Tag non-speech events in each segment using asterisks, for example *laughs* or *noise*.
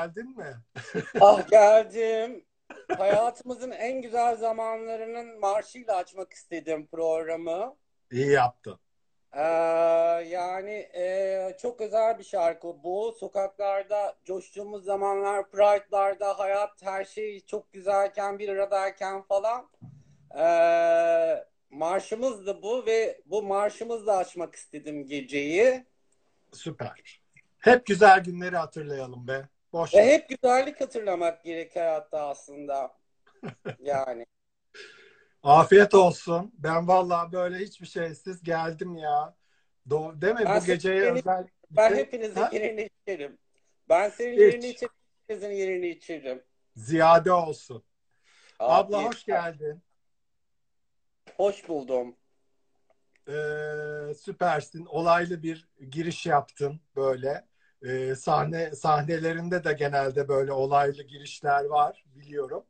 Geldin mi? *laughs* Ah geldim. Hayatımızın en güzel zamanlarının marşıyla açmak istedim programı. İyi yaptın. Ee, yani e, çok özel bir şarkı bu. Sokaklarda coştuğumuz zamanlar, Pride'larda hayat her şey çok güzelken bir aradayken falan. Ee, marşımızdı bu ve bu marşımızla açmak istedim geceyi. Süper. Hep güzel günleri hatırlayalım be. Boş Ve hep güzellik hatırlamak gerek hayatta aslında. *laughs* Yani. Afiyet olsun. Ben vallahi böyle hiçbir şeysiz geldim ya. Do değil mi? Ben Bu geceye seni- özel Ben şey- hepinizin Ha? yerini içerim. Ben senin Hiç. yerini içerim, hepinizin yerini içerim. ziyade olsun. Abla Afiyet. hoş geldin. Hoş buldum. Ee, süpersin. Olaylı bir giriş yaptın böyle. Ee, sahne sahnelerinde de genelde böyle olaylı girişler var biliyorum.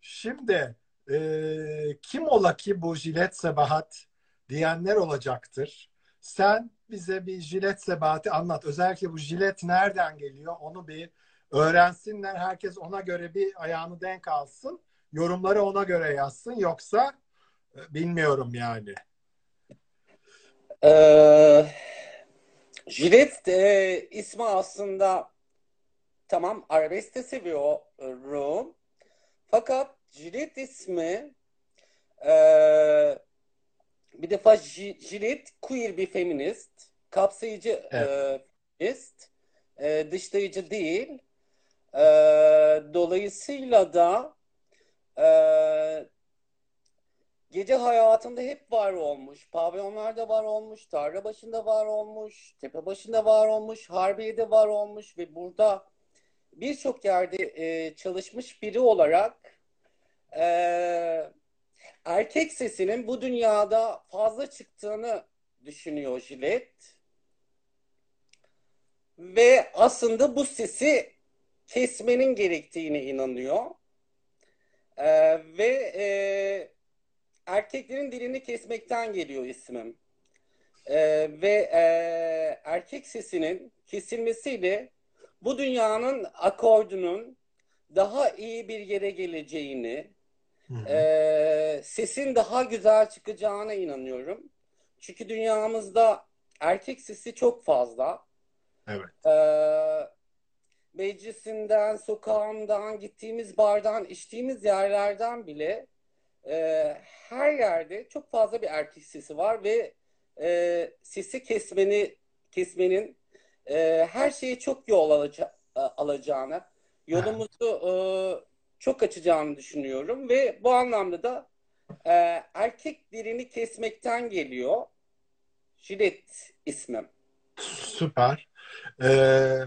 Şimdi e, kim ola ki bu jilet sebahat diyenler olacaktır. Sen bize bir jilet sebahati anlat. Özellikle bu jilet nereden geliyor onu bir öğrensinler. Herkes ona göre bir ayağını denk alsın. Yorumları ona göre yazsın. Yoksa e, bilmiyorum yani. Ee, Jilet e, ismi aslında tamam arabesk de seviyorum. Fakat Jilet ismi e, bir defa Ji- Jilet queer bir feminist, kapsayıcı e, feminist, e, dışlayıcı değil. E, dolayısıyla da e, gece hayatında hep var olmuş. Pavyonlarda var olmuş, tarla başında var olmuş, tepe başında var olmuş, Harbiye'de var olmuş ve burada birçok yerde e, çalışmış biri olarak e, erkek sesinin bu dünyada fazla çıktığını düşünüyor Jilet. Ve aslında bu sesi kesmenin gerektiğine inanıyor. E, ve e, erkeklerin dilini kesmekten geliyor ismim. Ee, ve e, erkek sesinin kesilmesiyle bu dünyanın akordunun daha iyi bir yere geleceğini, Hı hı. e, sesin daha güzel çıkacağına inanıyorum. Çünkü dünyamızda erkek sesi çok fazla. Evet. Ee, meclisinden, sokağından, gittiğimiz bardan, içtiğimiz yerlerden bile e, her yerde çok fazla bir erkek sesi var ve e, sesi kesmeni kesmenin e, her şeye çok yol alaca- alacağını, yolumuzu e, çok açacağını düşünüyorum ve bu anlamda da e, erkek dilini kesmekten geliyor. Jilet ismim. Süper. Ee,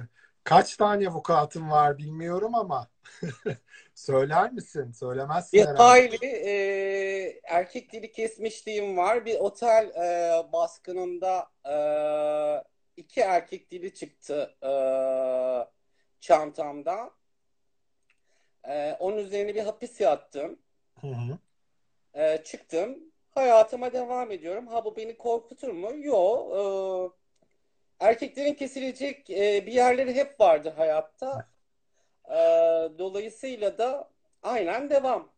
kaç tane vukuatın var bilmiyorum ama *laughs* söyler misin? Söylemezsin Bir herhalde. hayli e, erkek dili kesmişliğim var. Bir otel e, baskınında e, iki erkek dili çıktı e, çantamda. E, onun üzerine bir hapis yattım. Hı hı. E, çıktım. Hayatıma devam ediyorum. Ha bu beni korkutur mu? Yok. erkeklerin kesilecek e, bir yerleri hep vardı hayatta. E, dolayısıyla da aynen devam.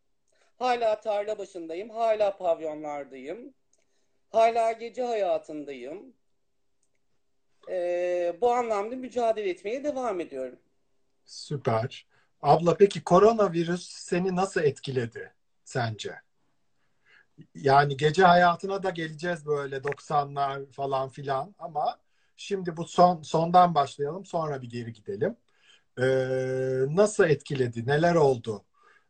Hala tarla başındayım. Hala pavyonlardayım. Hala gece hayatındayım. E, bu anlamda mücadele etmeye devam ediyorum. Süper. Abla peki koronavirüs seni nasıl etkiledi sence? Yani gece hayatına da geleceğiz böyle 90'lar falan filan ama şimdi bu son sondan başlayalım sonra bir geri gidelim. Ee, nasıl etkiledi? Neler oldu?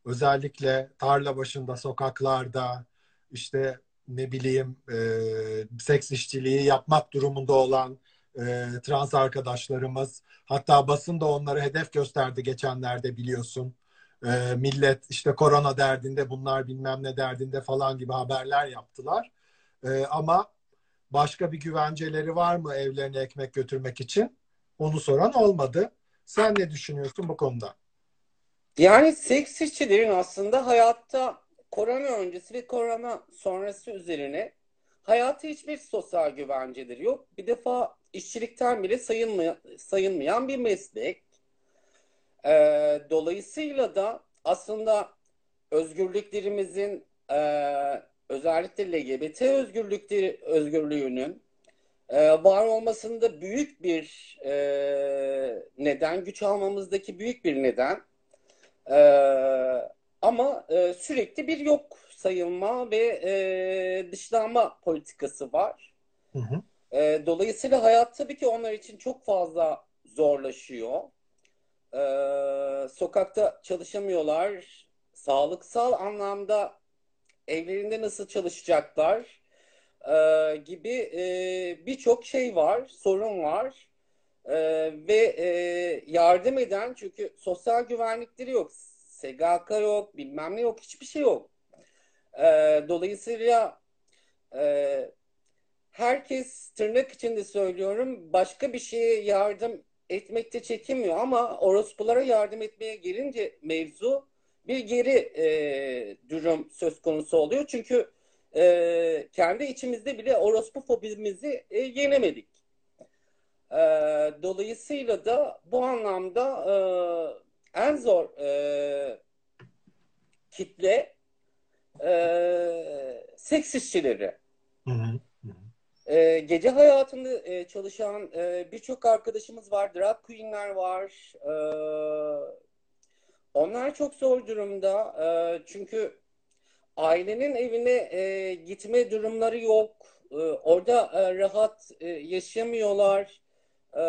Özellikle tarla başında, sokaklarda işte ne bileyim e, seks işçiliği yapmak durumunda olan e, trans arkadaşlarımız hatta basın da onları hedef gösterdi geçenlerde biliyorsun. E, millet işte korona derdinde bunlar bilmem ne derdinde falan gibi haberler yaptılar. E, ama başka bir güvenceleri var mı evlerine ekmek götürmek için? Onu soran olmadı. Sen ne düşünüyorsun bu konuda? Yani seks işçilerin aslında hayatta korona öncesi ve korona sonrası üzerine hayatı hiçbir sosyal güvenceleri yok. Bir defa işçilikten bile sayılmayan, sayılmayan bir meslek. E, dolayısıyla da aslında özgürlüklerimizin e, özellikle LGBT özgürlükleri, özgürlüğünün e, var olmasında büyük bir e, neden, güç almamızdaki büyük bir neden. E, ama e, sürekli bir yok sayılma ve e, dışlanma politikası var. Hı hı. E, dolayısıyla hayat tabii ki onlar için çok fazla zorlaşıyor. E, sokakta çalışamıyorlar. Sağlıksal anlamda evlerinde nasıl çalışacaklar e, gibi e, birçok şey var, sorun var. E, ve e, yardım eden çünkü sosyal güvenlikleri yok, SGK yok, bilmem ne yok, hiçbir şey yok. E, dolayısıyla e, herkes tırnak içinde söylüyorum başka bir şeye yardım etmekte çekinmiyor ama orospulara yardım etmeye gelince mevzu bir geri e, durum söz konusu oluyor. Çünkü e, kendi içimizde bile orospu fobimizi e, yenemedik. E, dolayısıyla da bu anlamda e, en zor e, kitle e, seks işçileri. Hı hı. E, gece hayatında e, çalışan e, birçok arkadaşımız var. Drag queenler var. E, onlar çok zor durumda. E, çünkü ailenin evine e, gitme durumları yok. E, orada e, rahat e, yaşamıyorlar. E,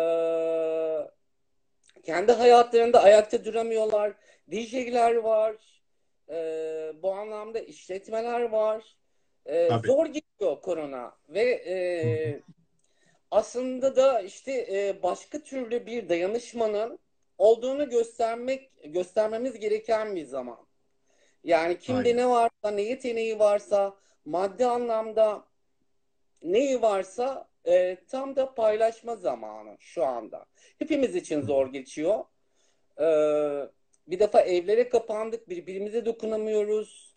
kendi hayatlarında ayakta duramıyorlar. DJ'ler var. E, bu anlamda işletmeler var. E, zor gidiyor korona ve e, aslında da işte e, başka türlü bir dayanışmanın olduğunu göstermek göstermemiz gereken bir zaman. Yani kimde Aynen. ne varsa, ne yeteneği varsa, maddi anlamda neyi varsa e, tam da paylaşma zamanı şu anda. Hepimiz için zor geçiyor. E, bir defa evlere kapandık, birbirimize dokunamıyoruz.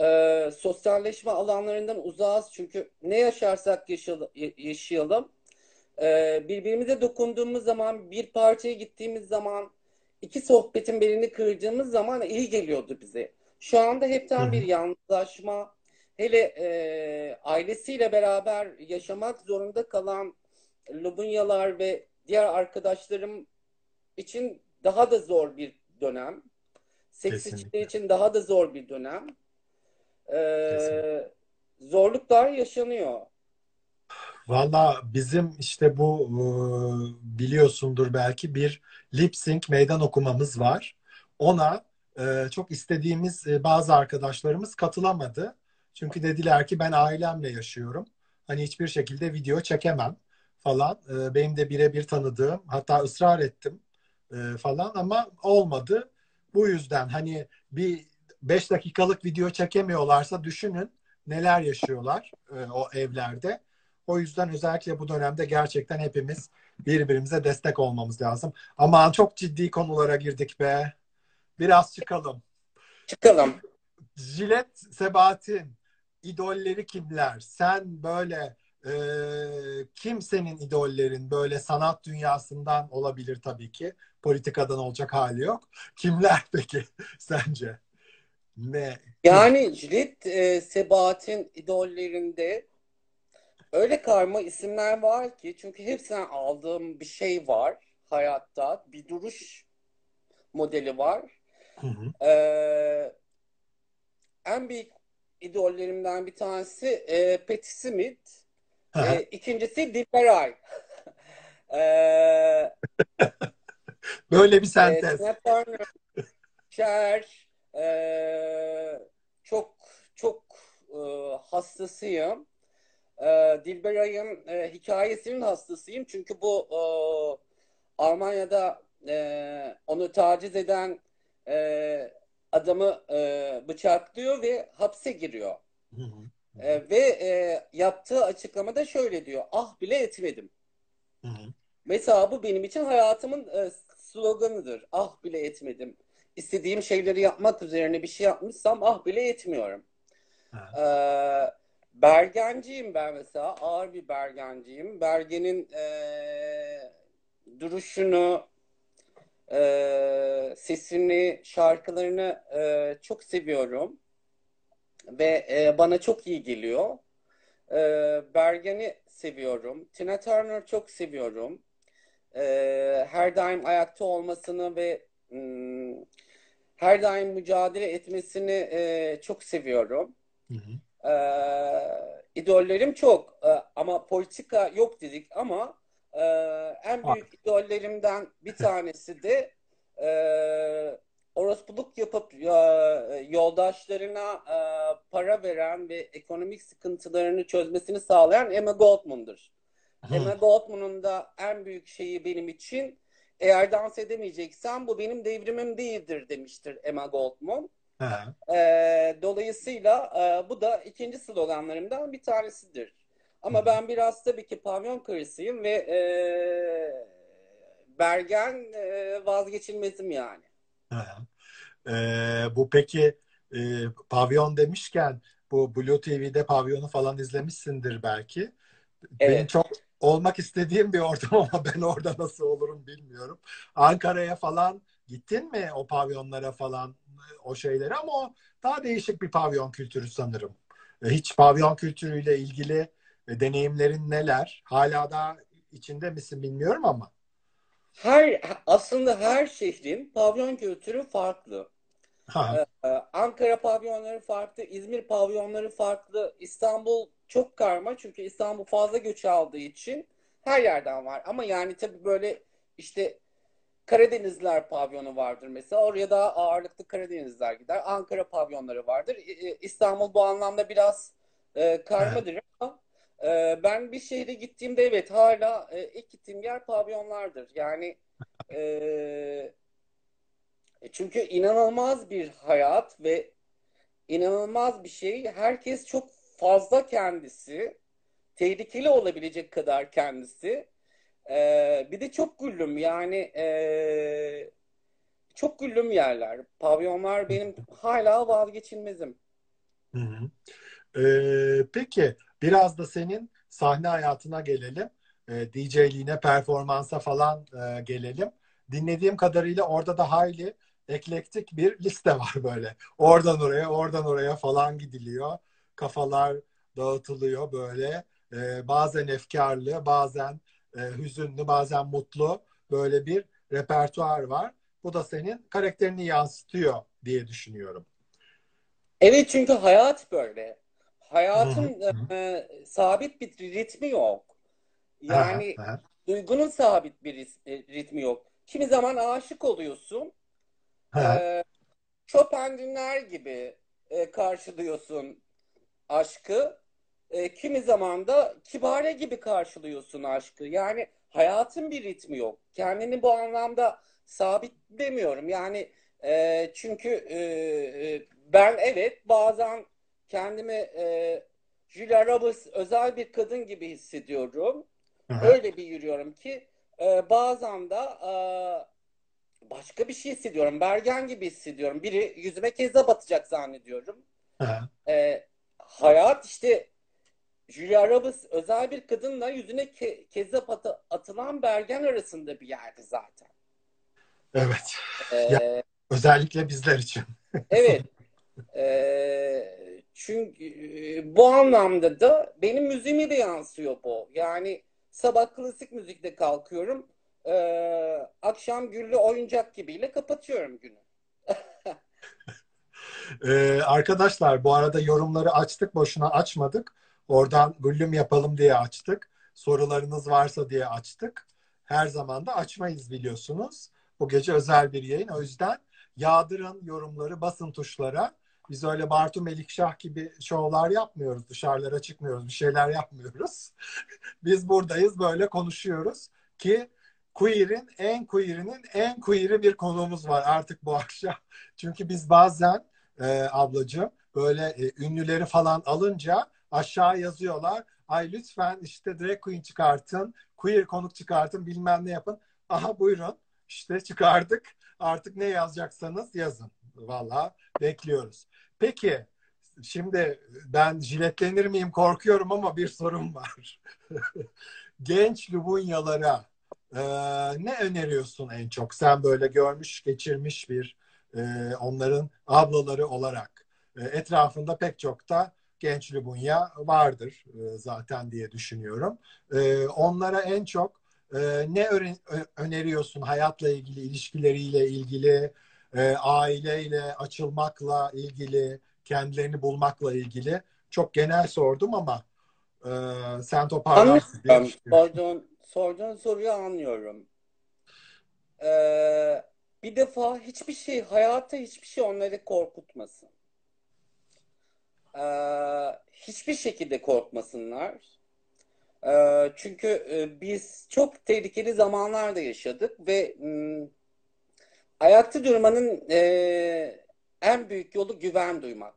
E, sosyalleşme alanlarından uzağız çünkü ne yaşarsak yaşayalım, yaşayalım e, birbirimize dokunduğumuz zaman, bir parçaya gittiğimiz zaman, iki sohbetin birini kırdığımız zaman iyi geliyordu bize. Şu anda hepten bir yalnızlaşma, hele e, ailesiyle beraber yaşamak zorunda kalan Lubunyalar ve diğer arkadaşlarım için daha da zor bir dönem. Seksistler için daha da zor bir dönem. Ee, zorluklar yaşanıyor. Valla bizim işte bu e, biliyorsundur belki bir lip sync meydan okumamız var. Ona e, çok istediğimiz e, bazı arkadaşlarımız katılamadı. Çünkü dediler ki ben ailemle yaşıyorum. Hani hiçbir şekilde video çekemem falan. Benim de birebir tanıdığım hatta ısrar ettim falan ama olmadı. Bu yüzden hani bir 5 dakikalık video çekemiyorlarsa düşünün neler yaşıyorlar o evlerde. O yüzden özellikle bu dönemde gerçekten hepimiz birbirimize destek olmamız lazım. Aman çok ciddi konulara girdik be. Biraz çıkalım. Çıkalım. Jilet Sebahat'in idolleri kimler? Sen böyle e, kim senin idollerin? Böyle sanat dünyasından olabilir tabii ki. Politikadan olacak hali yok. Kimler *laughs* peki sence? Ne? Yani Jilet e, Sebahat'in idollerinde Öyle karma isimler var ki çünkü hepsinden aldığım bir şey var hayatta. Bir duruş modeli var. Hı hı. Ee, en büyük idollerimden bir tanesi e, Patti Smith. E, ikincisi Dilberay. *laughs* ee, *laughs* Böyle bir sentez. E, Cher, e, çok çok e, hastasıyım e, Dilberay'ın e, hikayesinin hastasıyım. Çünkü bu e, Almanya'da e, onu taciz eden e, adamı e, bıçaklıyor ve hapse giriyor. E, ve e, yaptığı açıklamada şöyle diyor. Ah bile etmedim. Mesela bu benim için hayatımın e, sloganıdır. Ah bile etmedim. İstediğim şeyleri yapmak üzerine bir şey yapmışsam ah bile etmiyorum. Ee, Bergenciyim ben mesela. Ağır bir bergenciyim. Berge'nin e, duruşunu E, sesini, şarkılarını e, çok seviyorum. Ve e, bana çok iyi geliyor. E, Bergen'i seviyorum. Tina Turner çok seviyorum. E, her daim ayakta olmasını ve hmm, her daim mücadele etmesini e, çok seviyorum. Hı hı. E, idollerim çok e, ama politika yok dedik ama e, en büyük Bak. idollerimden bir tanesi de e, orospuluk yapıp e, yoldaşlarına e, para veren ve ekonomik sıkıntılarını çözmesini sağlayan Emma Goldman'dır. Hı. Emma Goldman'ın da en büyük şeyi benim için eğer dans edemeyeceksen bu benim devrimim değildir demiştir Emma Goldman. E, dolayısıyla e, bu da ikinci sloganlarımdan bir tanesidir. Ama ben biraz tabii ki pavyon karısıyım ve e, Bergen e, vazgeçilmezim yani. E, bu peki e, pavyon demişken bu Blue TV'de pavyonu falan izlemişsindir belki. Evet. Benim çok olmak istediğim bir ortam *laughs* ama ben orada nasıl olurum bilmiyorum. Ankara'ya falan gittin mi o pavyonlara falan o şeylere ama o daha değişik bir pavyon kültürü sanırım. E, hiç pavyon kültürüyle ilgili e, deneyimlerin neler? Hala da içinde misin bilmiyorum ama. Her aslında her şehrin pavyon kültürü farklı. Ee, Ankara pavyonları farklı, İzmir pavyonları farklı, İstanbul çok karma çünkü İstanbul fazla göç aldığı için her yerden var. Ama yani tabii böyle işte Karadenizler pavyonu vardır mesela. Oraya da ağırlıklı Karadenizler gider. Ankara pavyonları vardır. İstanbul bu anlamda biraz e, karmadır ama e, ben bir şehre gittiğimde evet hala e, ilk gittiğim yer pavyonlardır. Yani e, çünkü inanılmaz bir hayat ve inanılmaz bir şey. Herkes çok fazla kendisi. Tehlikeli olabilecek kadar kendisi. Ee, bir de çok güllüm yani e, çok güllüm yerler. Pavyonlar benim hala vazgeçilmezim. Hı hı. Ee, peki biraz da senin sahne hayatına gelelim. Ee, DJ'liğine, performansa falan e, gelelim. Dinlediğim kadarıyla orada da hayli eklektik bir liste *laughs* var böyle. Oradan oraya, oradan oraya falan gidiliyor. Kafalar dağıtılıyor böyle. Ee, bazen efkarlı, bazen e, hüzünlü, bazen mutlu böyle bir repertuar var. Bu da senin karakterini yansıtıyor diye düşünüyorum. Evet çünkü hayat böyle. Hayatın e, sabit bir ritmi yok. Yani duygunun sabit bir e, ritmi yok. Kimi zaman aşık oluyorsun. E, Chopin dinler gibi e, karşılıyorsun aşkı. E, kimi zaman da kibare gibi karşılıyorsun aşkı. Yani hayatın bir ritmi yok. Kendini bu anlamda sabit demiyorum. Yani e, çünkü e, e ben evet bazen kendimi e, Julia Roberts özel bir kadın gibi hissediyorum. Hı-hı. Öyle bir yürüyorum ki e, bazen de e, başka bir şey hissediyorum. Bergen gibi hissediyorum. Biri yüzüme kezzap atacak zannediyorum. E, hayat işte Julia Roberts özel bir kadınla yüzüne ke- kezzap atı- atılan Bergen arasında bir yerdi zaten. Evet. Ee, ya, özellikle bizler için. evet. Ee, *laughs* çünkü e, bu anlamda da benim müziğime de yansıyor bu. Yani sabah klasik müzikte kalkıyorum. E, akşam güllü oyuncak gibiyle kapatıyorum günü. ee, *laughs* arkadaşlar bu arada yorumları açtık boşuna açmadık. Oradan bölüm yapalım diye açtık. Sorularınız varsa diye açtık. Her zaman da açmayız biliyorsunuz. Bu gece özel bir yayın. O yüzden yağdırın yorumları basın tuşlara. Biz öyle Bartu Melikşah gibi şovlar yapmıyoruz. Dışarılara çıkmıyoruz. Bir şeyler yapmıyoruz. *laughs* Biz buradayız böyle konuşuyoruz ki queer'in en queer'inin en queer'i bir konuğumuz var artık bu *laughs* akşam. Çünkü biz bazen e, ablacığım böyle e, ünlüleri falan alınca aşağı yazıyorlar. Ay lütfen işte drag queen çıkartın, queer konuk çıkartın, bilmem ne yapın. Aha buyurun işte çıkardık. Artık ne yazacaksanız yazın. Valla bekliyoruz. Peki şimdi ben jiletlenir miyim korkuyorum ama bir sorum var. *laughs* Genç Lubunyalara e, ne öneriyorsun en çok? Sen böyle görmüş, geçirmiş bir e, onların ablaları olarak e, etrafında pek çok da genç Lubunya vardır e, zaten diye düşünüyorum. E, onlara en çok e, ne öneriyorsun hayatla ilgili, ilişkileriyle ilgili, e, aileyle açılmakla ilgili, kendilerini bulmakla ilgili? Çok genel sordum ama e, sen toparlarsın. Sorduğun, sorduğun soruyu anlıyorum. Ee, bir defa hiçbir şey, hayatta hiçbir şey onları korkutmasın. Ee, hiçbir şekilde korkmasınlar. Ee, çünkü e, biz çok tehlikeli zamanlarda yaşadık ve m, ayakta durmanın e, en büyük yolu güven duymak.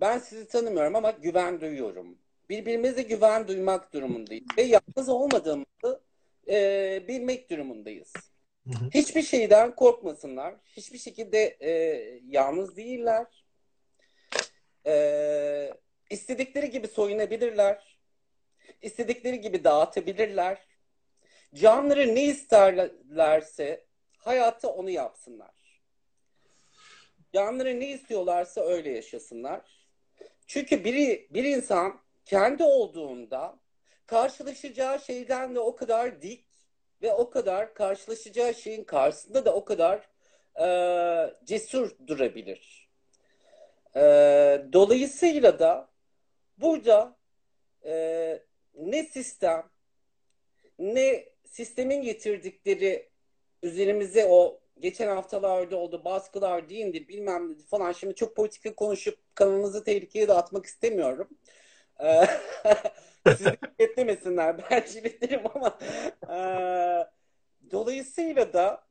Ben sizi tanımıyorum ama güven duyuyorum. Birbirimize güven duymak durumundayız. Ve yalnız olmadığımızı e, bilmek durumundayız. Hı hı. Hiçbir şeyden korkmasınlar. Hiçbir şekilde e, yalnız değiller. E, istedikleri gibi soyunabilirler. İstedikleri gibi dağıtabilirler. Canları ne isterlerse hayatta onu yapsınlar. Canları ne istiyorlarsa öyle yaşasınlar. Çünkü biri, bir insan kendi olduğunda karşılaşacağı şeyden de o kadar dik ve o kadar karşılaşacağı şeyin karşısında da o kadar e, cesur durabilir. E, dolayısıyla da burada e, ne sistem ne sistemin getirdikleri üzerimize o geçen haftalarda oldu baskılar değildi bilmem ne falan şimdi çok politika konuşup kanalınızı tehlikeye de atmak istemiyorum. Ee, *laughs* sizi etlemesinler. Ben ciletlerim ama e, dolayısıyla da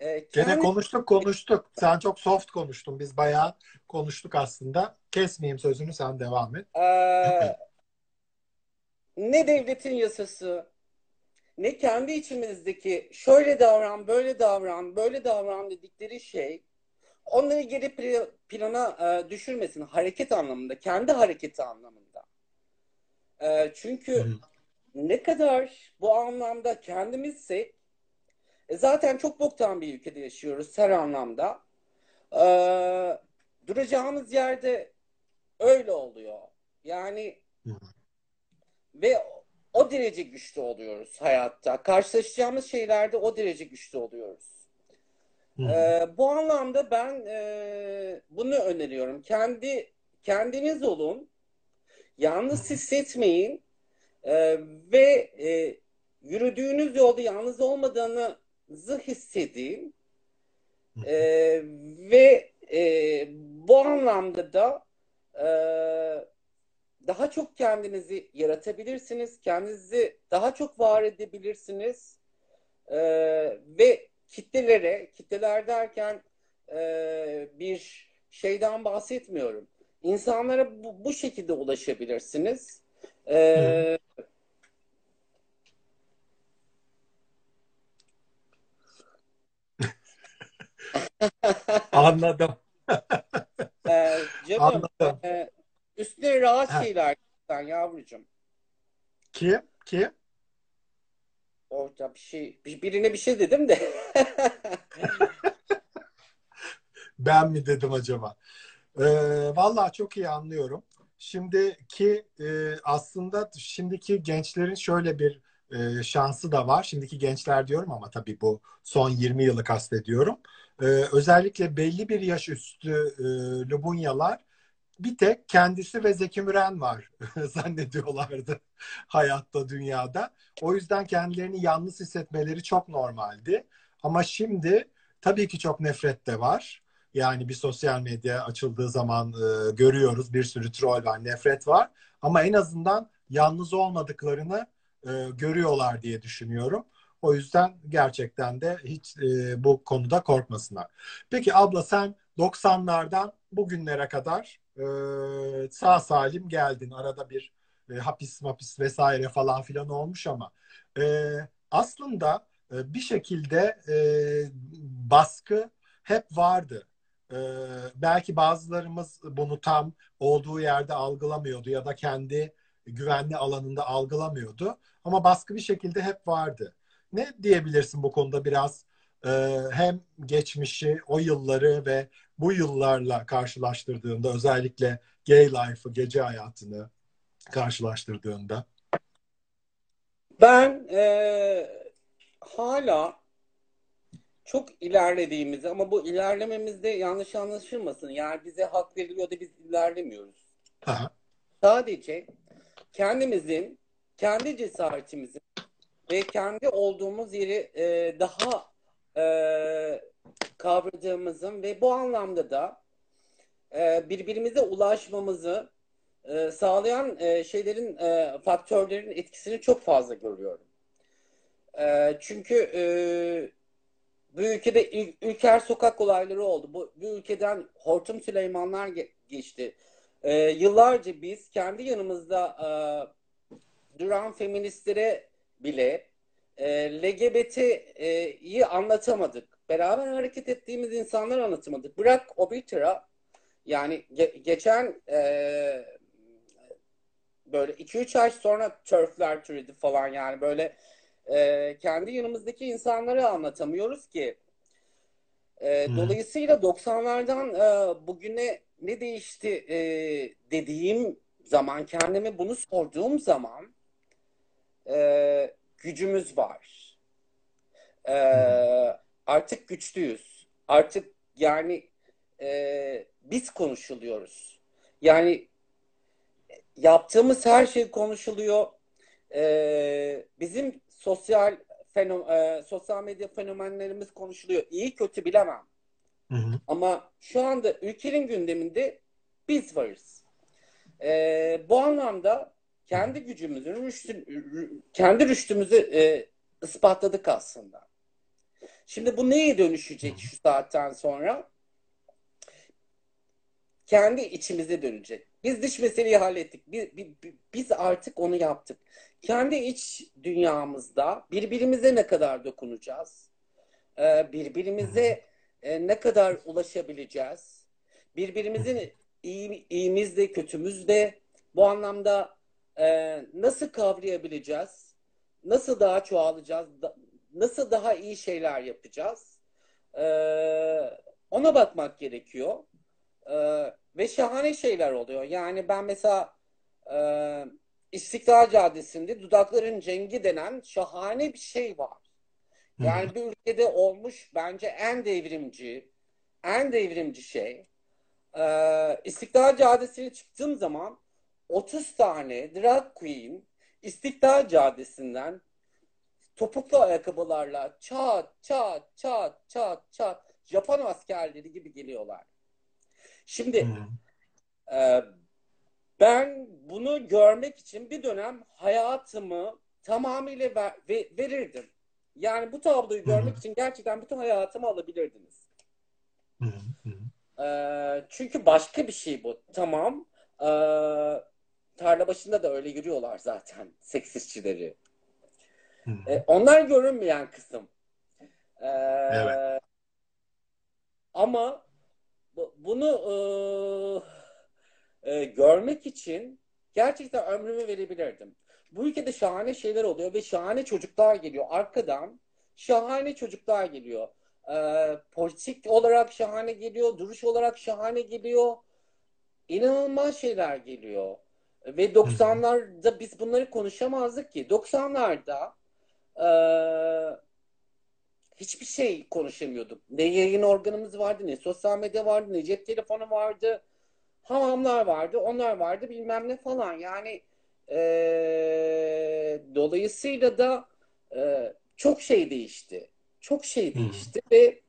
e, kendi... Gene konuştuk konuştuk. Sen çok soft konuştun. Biz bayağı konuştuk aslında. Kesmeyeyim sözünü sen devam et. Ee, ne devletin yasası ne kendi içimizdeki şöyle davran, böyle davran, böyle davran dedikleri şey onları geri plana e, düşürmesin hareket anlamında, kendi hareketi anlamında. E, çünkü Hı. ne kadar bu anlamda kendimizsek e, zaten çok boktan bir ülkede yaşıyoruz her anlamda. E, duracağımız yerde öyle oluyor. Yani Hı. ve o derece güçlü oluyoruz hayatta. Karşılaşacağımız şeylerde o derece güçlü oluyoruz. Ee, bu anlamda ben e, bunu öneriyorum. Kendi kendiniz olun, yalnız hissetmeyin e, ve e, yürüdüğünüz yolda yalnız olmadığınızı hissedin e, ve e, bu anlamda da e, daha çok kendinizi yaratabilirsiniz, kendinizi daha çok var edebilirsiniz e, ve kitlelere, kitleler derken e, bir şeyden bahsetmiyorum. İnsanlara bu, bu şekilde ulaşabilirsiniz. E, Anladım. *laughs* ee, canım, Anladım. E, Üstüne rahat ha. şeyler sen yavrucuğum. Kim? Kim? Orada bir şey, birine bir şey dedim de. *laughs* ben mi dedim acaba? Ee, vallahi çok iyi anlıyorum. Şimdiki e, aslında şimdiki gençlerin şöyle bir e, şansı da var. Şimdiki gençler diyorum ama tabii bu son 20 yılı kastediyorum. Ee, özellikle belli bir yaş üstü e, Lubunyalar bir tek kendisi ve Zeki Müren var *laughs* zannediyorlardı hayatta, dünyada. O yüzden kendilerini yalnız hissetmeleri çok normaldi. Ama şimdi tabii ki çok nefret de var. Yani bir sosyal medya açıldığı zaman e, görüyoruz bir sürü troll var, nefret var. Ama en azından yalnız olmadıklarını e, görüyorlar diye düşünüyorum. O yüzden gerçekten de hiç e, bu konuda korkmasınlar. Peki abla sen 90'lardan bugünlere kadar e, sağ salim geldin. Arada bir e, hapis mapis vesaire falan filan olmuş ama e, aslında e, bir şekilde e, baskı hep vardı. E, belki bazılarımız bunu tam olduğu yerde algılamıyordu ya da kendi güvenli alanında algılamıyordu. Ama baskı bir şekilde hep vardı. Ne diyebilirsin bu konuda biraz e, hem geçmişi, o yılları ve bu yıllarla karşılaştırdığında özellikle gay life'ı, gece hayatını karşılaştırdığında? Ben e, hala çok ilerlediğimiz ama bu ilerlememizde yanlış anlaşılmasın. Yani bize hak veriliyor da biz ilerlemiyoruz. Aha. Sadece kendimizin, kendi cesaretimizin ve kendi olduğumuz yeri e, daha e, kavradığımızın ve bu anlamda da e, birbirimize ulaşmamızı e, sağlayan e, şeylerin, e, faktörlerin etkisini çok fazla görüyorum. E, çünkü e, bu ülkede ül- ülker sokak olayları oldu. Bu, bu ülkeden Hortum Süleymanlar ge- geçti. E, yıllarca biz kendi yanımızda e, duran feministlere bile e, LGBT'yi anlatamadık. Beraber hareket ettiğimiz insanları anlatamadık. Bırak o bir tıra yani ge- geçen e, böyle 2-3 ay sonra törfler türedi falan yani böyle e, kendi yanımızdaki insanları anlatamıyoruz ki. E, Hı. dolayısıyla 90'lardan e, bugüne ne değişti e, dediğim zaman kendime bunu sorduğum zaman e, gücümüz var. E, artık güçlüyüz. Artık yani e, biz konuşuluyoruz. Yani yaptığımız her şey konuşuluyor. E, bizim sosyal fenom e, sosyal medya fenomenlerimiz konuşuluyor. İyi kötü bilemem. Hı hı. Ama şu anda ülkenin gündeminde biz varız. E, bu anlamda kendi gücümüzün rüştü, rü- kendi rüştümüzü e, ispatladık aslında. Şimdi bu neye dönüşecek şu saatten sonra? Kendi içimize dönecek. Biz dış meseleyi hallettik. Biz, bi- biz artık onu yaptık. Kendi iç dünyamızda birbirimize ne kadar dokunacağız? Ee, birbirimize e, ne kadar ulaşabileceğiz? Birbirimizin iyi, iyimizde, kötümüzde bu anlamda e, nasıl kavrayabileceğiz? Nasıl daha çoğalacağız? Nasıl daha iyi şeyler yapacağız? Ee, ona bakmak gerekiyor. Ee, ve şahane şeyler oluyor. Yani ben mesela e, İstiklal Caddesi'nde Dudakların Cengi denen şahane bir şey var. Yani bir ülkede olmuş bence en devrimci, en devrimci şey. Ee, İstiklal Caddesi'ne çıktığım zaman 30 tane drag queen İstiklal Caddesi'nden topuklu ayakkabılarla çat çat çat çat çat Japon askerleri gibi geliyorlar. Şimdi hı. e, ben bunu görmek için bir dönem hayatımı tamamıyla ver- ve- verirdim. Yani bu tabloyu görmek için gerçekten bütün hayatımı alabilirdiniz. Hı. Ee, çünkü başka bir şey bu. Tamam. Ee, tarla başında da öyle yürüyorlar zaten seksistçileri. Hı. Ee, onlar görünmeyen kısım. Ee, Evet. Ama bu- bunu e, e, görmek için gerçekten ömrümü verebilirdim. Bu ülkede şahane şeyler oluyor ve şahane çocuklar geliyor. Arkadan şahane çocuklar geliyor. Ee, politik olarak şahane geliyor, duruş olarak şahane geliyor. İnanılmaz şeyler geliyor. Ve 90'larda biz bunları konuşamazdık ki. 90'larda eee, hiçbir şey konuşamıyorduk. Ne yayın organımız vardı, ne sosyal medya vardı, ne cep telefonu vardı. Hamamlar vardı, onlar vardı bilmem ne falan. Yani eee, dolayısıyla da eee, çok şey değişti. Çok şey değişti ve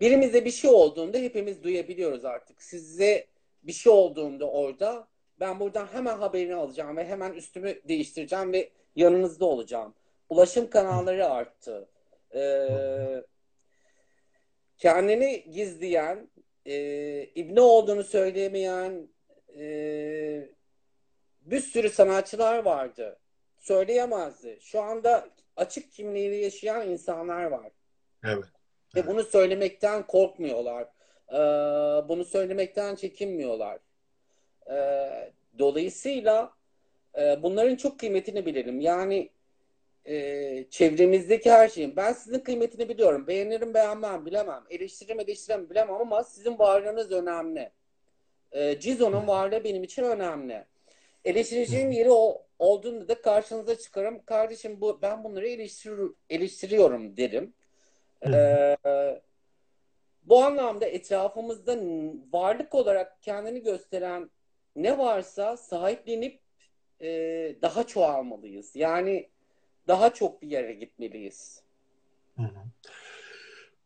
birimize bir şey olduğunda hepimiz duyabiliyoruz artık. Size bir şey olduğunda orada ben buradan hemen haberini alacağım ve hemen üstümü değiştireceğim ve yanınızda olacağım. Ulaşım kanalları arttı. Ee, kendini gizleyen, e, ibne olduğunu söyleyemeyen e, bir sürü sanatçılar vardı. Söyleyemezdi. Şu anda açık kimliğiyle yaşayan insanlar var. Evet. Ve bunu söylemekten korkmuyorlar. Ee, bunu söylemekten çekinmiyorlar. Ee, dolayısıyla e, bunların çok kıymetini bilelim. Yani e, çevremizdeki her şeyin. Ben sizin kıymetini biliyorum. Beğenirim beğenmem bilemem. Eleştiririm eleştiremem bilemem ama sizin varlığınız önemli. E, Cizo'nun varlığı benim için önemli. Eleştireceğim yeri o, olduğunda da karşınıza çıkarım. Kardeşim bu ben bunları eleştir, eleştiriyorum derim. E, bu anlamda etrafımızda varlık olarak kendini gösteren ne varsa sahiplenip e, daha çoğalmalıyız. Yani daha çok bir yere gitmeliyiz.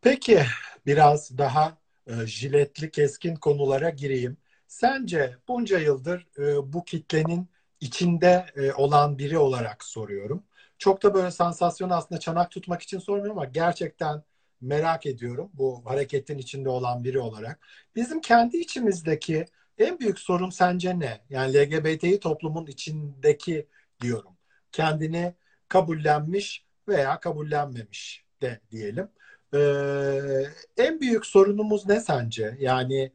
Peki biraz daha e, jiletli keskin konulara gireyim. Sence bunca yıldır e, bu kitlenin içinde e, olan biri olarak soruyorum. Çok da böyle sansasyon aslında çanak tutmak için sormuyorum ama gerçekten merak ediyorum bu hareketin içinde olan biri olarak. Bizim kendi içimizdeki en büyük sorun sence ne? Yani LGBTİ toplumun içindeki diyorum. Kendini kabullenmiş veya kabullenmemiş de diyelim. Ee, en büyük sorunumuz ne sence? Yani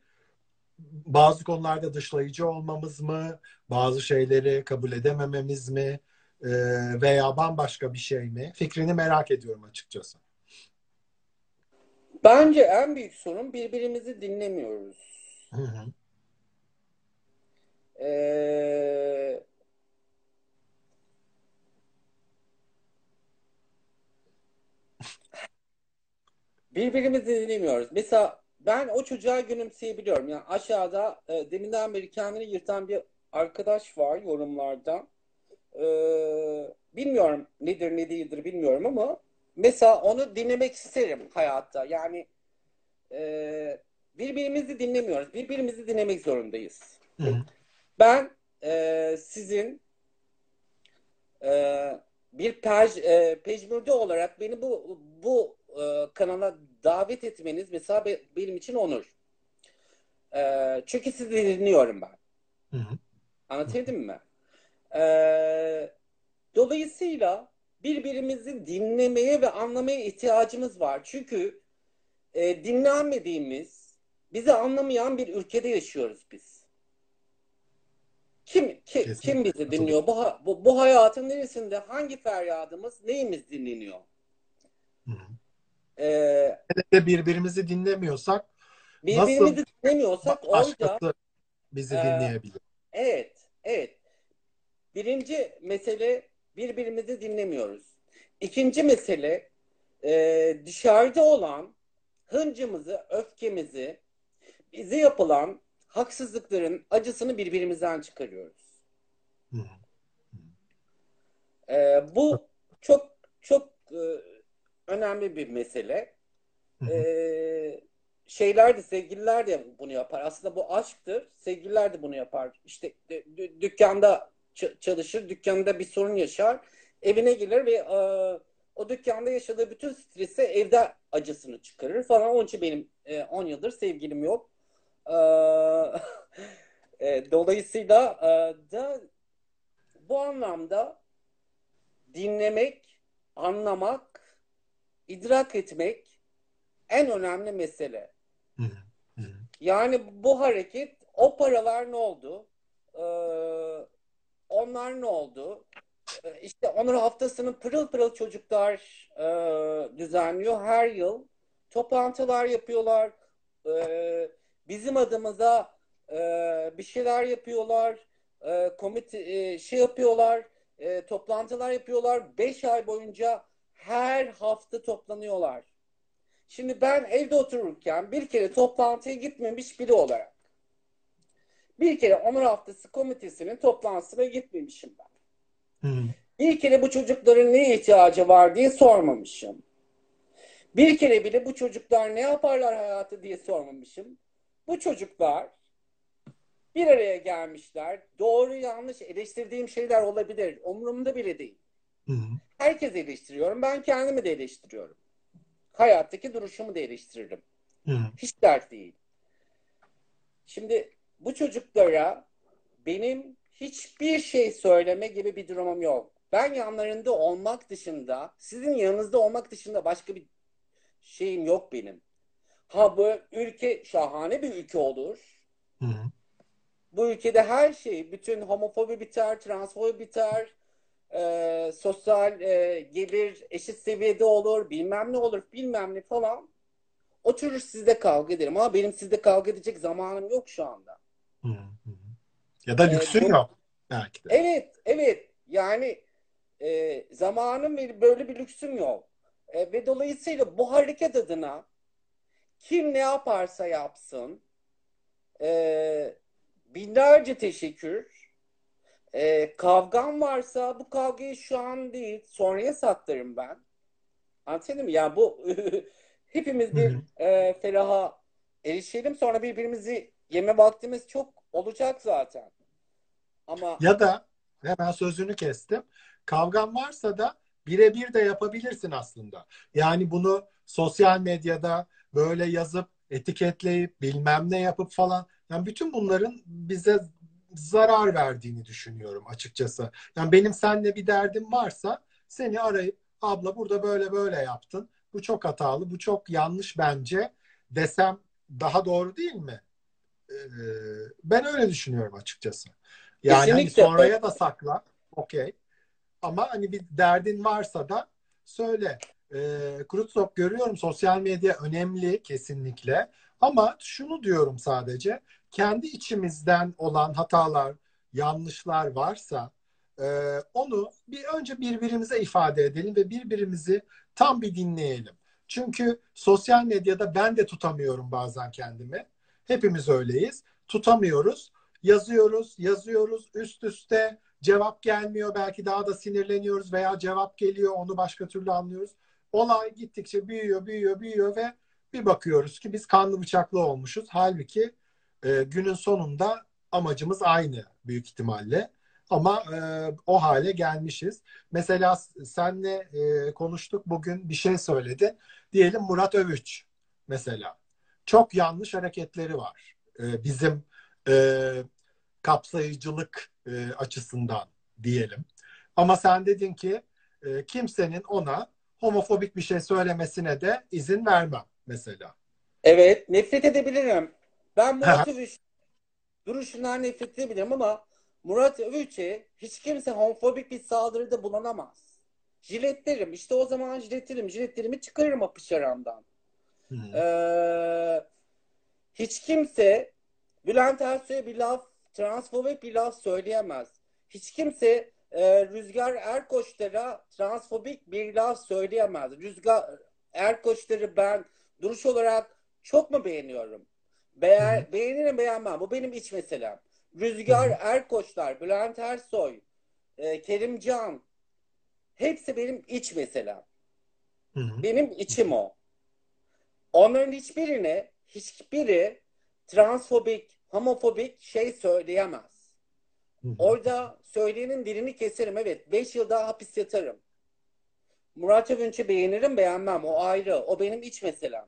bazı konularda dışlayıcı olmamız mı? Bazı şeyleri kabul edemememiz mi? Ee, veya bambaşka bir şey mi? Fikrini merak ediyorum açıkçası. Bence en büyük sorun birbirimizi dinlemiyoruz. Hı hı. Ee, birbirimizi dinlemiyoruz. Mesela ben o çocuğa gülümseyebiliyorum. Yani aşağıda e, deminden beri kendini yırtan bir arkadaş var yorumlarda. Ee, bilmiyorum nedir ne değildir bilmiyorum ama mesela onu dinlemek isterim hayatta. Yani e, birbirimizi dinlemiyoruz. Birbirimizi dinlemek zorundayız. Hı. Ben e, sizin e, bir pej, e, pejmürde olarak beni bu bu e, kanala davet etmeniz mesela be, benim için onur. E, çünkü sizi dinliyorum ben. Hı hı. Anlatabildim mi? E, dolayısıyla birbirimizi dinlemeye ve anlamaya ihtiyacımız var. Çünkü e, dinlenmediğimiz, bizi anlamayan bir ülkede yaşıyoruz biz. Kim ki, kim bizi dinliyor? Bu, bu, bu hayatın neresinde hangi feryadımız, neyimiz dinleniyor? Hı hı. Ee, birbirimizi dinlemiyorsak birbirimizi nasıl dinlemiyorsak orada bizi e, dinleyebilir? Evet, evet. Birinci mesele birbirimizi dinlemiyoruz. İkinci mesele e, dışarıda olan hıncımızı, öfkemizi, bize yapılan haksızlıkların acısını birbirimizden çıkarıyoruz. Ee, bu çok çok e, önemli bir mesele. Ee, şeyler de sevgililer de bunu yapar. Aslında bu aşktır. Sevgililer de bunu yapar. İşte dükkanda çalışır, dükkanda bir sorun yaşar, evine gelir ve e, o dükkanda yaşadığı bütün stresi evde acısını çıkarır falan. Onun için benim 10 e, yıldır sevgilim yok. *laughs* e, dolayısıyla e, da bu anlamda dinlemek, anlamak, idrak etmek en önemli mesele. Yani bu hareket, o paralar ne oldu? Ee, onlar ne oldu? Ee, işte onur haftasını pırıl pırıl çocuklar e, düzenliyor her yıl. Toplantılar yapıyorlar. E, bizim adımıza e, bir şeyler yapıyorlar, e, komite e, şey yapıyorlar, e, toplantılar yapıyorlar. Beş ay boyunca her hafta toplanıyorlar. Şimdi ben evde otururken bir kere toplantıya gitmemiş biri olarak bir kere Onur Haftası Komitesi'nin toplantısına gitmemişim ben. Hmm. Bir kere bu çocukların ne ihtiyacı var diye sormamışım. Bir kere bile bu çocuklar ne yaparlar hayatı diye sormamışım. Bu çocuklar bir araya gelmişler. Doğru yanlış eleştirdiğim şeyler olabilir. Umurumda bile değil. Hı hı. Herkes eleştiriyorum. Ben kendimi de eleştiriyorum. Hayattaki duruşumu da eleştiririm. Hı hı. Hiç dert değil. Şimdi bu çocuklara benim hiçbir şey söyleme gibi bir durumum yok. Ben yanlarında olmak dışında, sizin yanınızda olmak dışında başka bir şeyim yok benim. Ha bu ülke şahane bir ülke olur. Hı hı. Bu ülkede her şey, bütün homofobi biter, transfobi biter, e, sosyal e, gelir eşit seviyede olur, bilmem ne olur, bilmem ne falan. Oturur sizde kavga ederim ama benim sizde kavga edecek zamanım yok şu anda. Hı hı. Ya da lüksün Ee, yok belki de. Evet, evet. Yani e, zamanım böyle bir lüksüm yok. E, ve dolayısıyla bu hareket adına kim ne yaparsa yapsın e, binlerce teşekkür. E, kavgam varsa bu kavgayı şu an değil sonraya saklarım ben. Anladın mı? Yani bu *laughs* hepimiz bir Hı e, feraha erişelim sonra birbirimizi yeme vaktimiz çok olacak zaten. Ama Ya da hemen sözünü kestim. Kavgan varsa da birebir de yapabilirsin aslında. Yani bunu sosyal medyada böyle yazıp etiketleyip bilmem ne yapıp falan. Yani bütün bunların bize zarar verdiğini düşünüyorum açıkçası. Yani benim seninle bir derdim varsa seni arayıp abla burada böyle böyle yaptın. Bu çok hatalı, bu çok yanlış bence desem daha doğru değil mi? Ee, ben öyle düşünüyorum açıkçası. Yani hani Kesinlikle. sonraya da sakla. Okey. Ama hani bir derdin varsa da söyle. Ee, Kurutsop görüyorum sosyal medya önemli kesinlikle. Ama şunu diyorum sadece. Kendi içimizden olan hatalar, yanlışlar varsa e, onu bir önce birbirimize ifade edelim ve birbirimizi tam bir dinleyelim. Çünkü sosyal medyada ben de tutamıyorum bazen kendimi. Hepimiz öyleyiz. Tutamıyoruz. Yazıyoruz, yazıyoruz üst üste cevap gelmiyor. Belki daha da sinirleniyoruz veya cevap geliyor onu başka türlü anlıyoruz. Olay gittikçe büyüyor, büyüyor, büyüyor ve bir bakıyoruz ki biz kanlı bıçaklı olmuşuz. Halbuki e, günün sonunda amacımız aynı büyük ihtimalle. Ama e, o hale gelmişiz. Mesela senle e, konuştuk bugün bir şey söyledin. Diyelim Murat Övüç mesela. Çok yanlış hareketleri var. E, bizim e, kapsayıcılık e, açısından diyelim. Ama sen dedin ki e, kimsenin ona homofobik bir şey söylemesine de izin vermem mesela. Evet, nefret edebilirim. Ben Murat Övüç duruşundan nefret edebilirim ama Murat Övüç'e hiç kimse homofobik bir saldırıda bulunamaz. Jiletlerim. işte o zaman jiletlerim. Jiletlerimi çıkarırım apış aramdan. Hı. Ee, hiç kimse Bülent Ersoy'a bir laf, transfobik bir laf söyleyemez. Hiç kimse e, Rüzgar Erkoçlar'a transfobik bir laf söyleyemez. Rüzgar Erkoçları ben duruş olarak çok mu beğeniyorum? Hı. beğenirim beğenmem. Bu benim iç meselem. Rüzgar. Erkoçlar, Bülent Ersoy, e, Kerimcan hepsi benim iç meselem. Benim içim o. Onların hiçbirine hiçbiri transfobik, homofobik şey söyleyemez. Orada söyleyenin dilini keserim. Evet. 5 yıl daha hapis yatarım. Murat Övünç'ü beğenirim beğenmem. O ayrı. O benim iç meselem.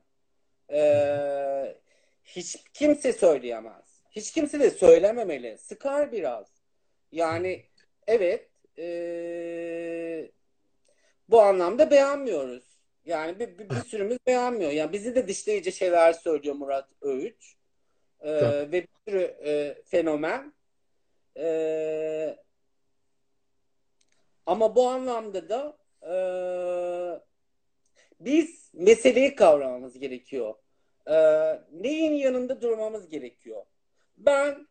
Ee, hiç kimse söyleyemez. Hiç kimse de söylememeli. Sıkar biraz. Yani evet ee, bu anlamda beğenmiyoruz. Yani bir, bir, bir sürümüz beğenmiyor. Yani bizi de dışlayıcı şeyler söylüyor Murat Öğüç. Ee, ve bir sürü e, fenomen. Ee, ama bu anlamda da e, biz meseleyi kavramamız gerekiyor. Ee, neyin yanında durmamız gerekiyor? Ben